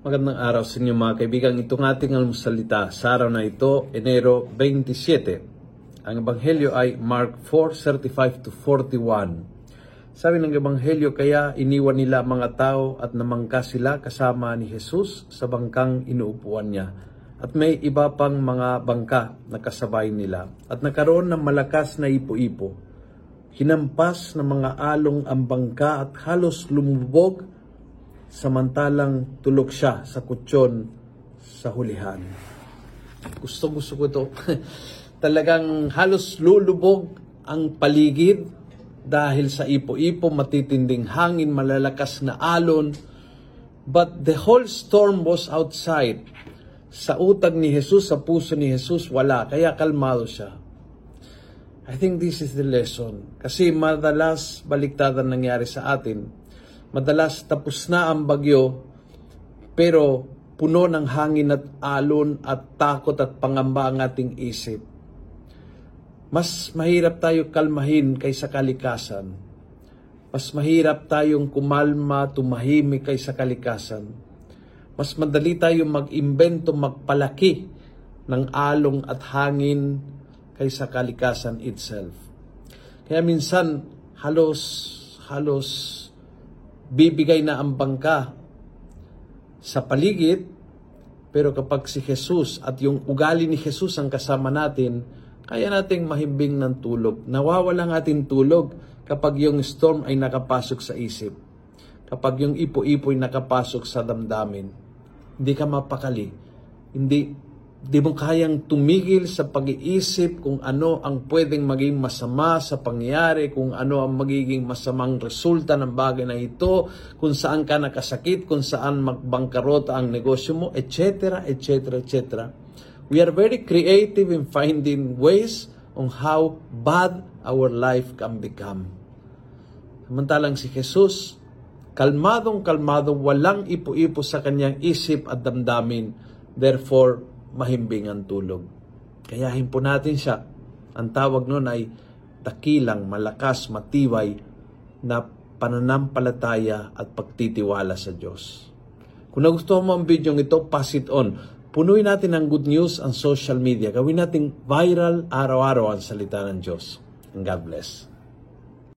Magandang araw sa inyo mga kaibigan. Itong ating almusalita sa araw na ito, Enero 27. Ang Ebanghelyo ay Mark 4:35 to 41. Sabi ng Ebanghelyo, kaya iniwan nila mga tao at namangka sila kasama ni Jesus sa bangkang inuupuan niya. At may iba pang mga bangka na kasabay nila. At nagkaroon ng malakas na ipo-ipo. Hinampas ng mga along ang bangka at halos lumubog samantalang tulog siya sa kutsyon sa hulihan. Gusto gusto ko ito. Talagang halos lulubog ang paligid dahil sa ipo-ipo, matitinding hangin, malalakas na alon. But the whole storm was outside. Sa utag ni Jesus, sa puso ni Jesus, wala. Kaya kalmado siya. I think this is the lesson. Kasi madalas baliktadan nangyari sa atin Madalas tapos na ang bagyo, pero puno ng hangin at alon at takot at pangamba ang ating isip. Mas mahirap tayo kalmahin kaysa kalikasan. Mas mahirap tayong kumalma, tumahimik kaysa kalikasan. Mas madali tayong mag-imbento, magpalaki ng along at hangin kaysa kalikasan itself. Kaya minsan halos halos bibigay na ang bangka sa paligid, pero kapag si Jesus at yung ugali ni Jesus ang kasama natin, kaya nating mahimbing ng tulog. Nawawala ang ating tulog kapag yung storm ay nakapasok sa isip. Kapag yung ipo-ipo ay nakapasok sa damdamin. Hindi ka mapakali. Hindi Di mo kayang tumigil sa pag-iisip kung ano ang pwedeng maging masama sa pangyayari, kung ano ang magiging masamang resulta ng bagay na ito, kung saan ka nakasakit, kung saan magbangkarota ang negosyo mo, etc., etc., etc. We are very creative in finding ways on how bad our life can become. Samantalang si Jesus, kalmadong kalmadong, walang ipo-ipo sa kanyang isip at damdamin. Therefore, mahimbing ang tulog. Kayahin po natin siya. Ang tawag nun ay takilang, malakas, matibay na pananampalataya at pagtitiwala sa Diyos. Kung nagustuhan mo ang video ito, pass it on. Punuin natin ang good news ang social media. Gawin natin viral araw-araw ang salita ng Diyos. And God bless.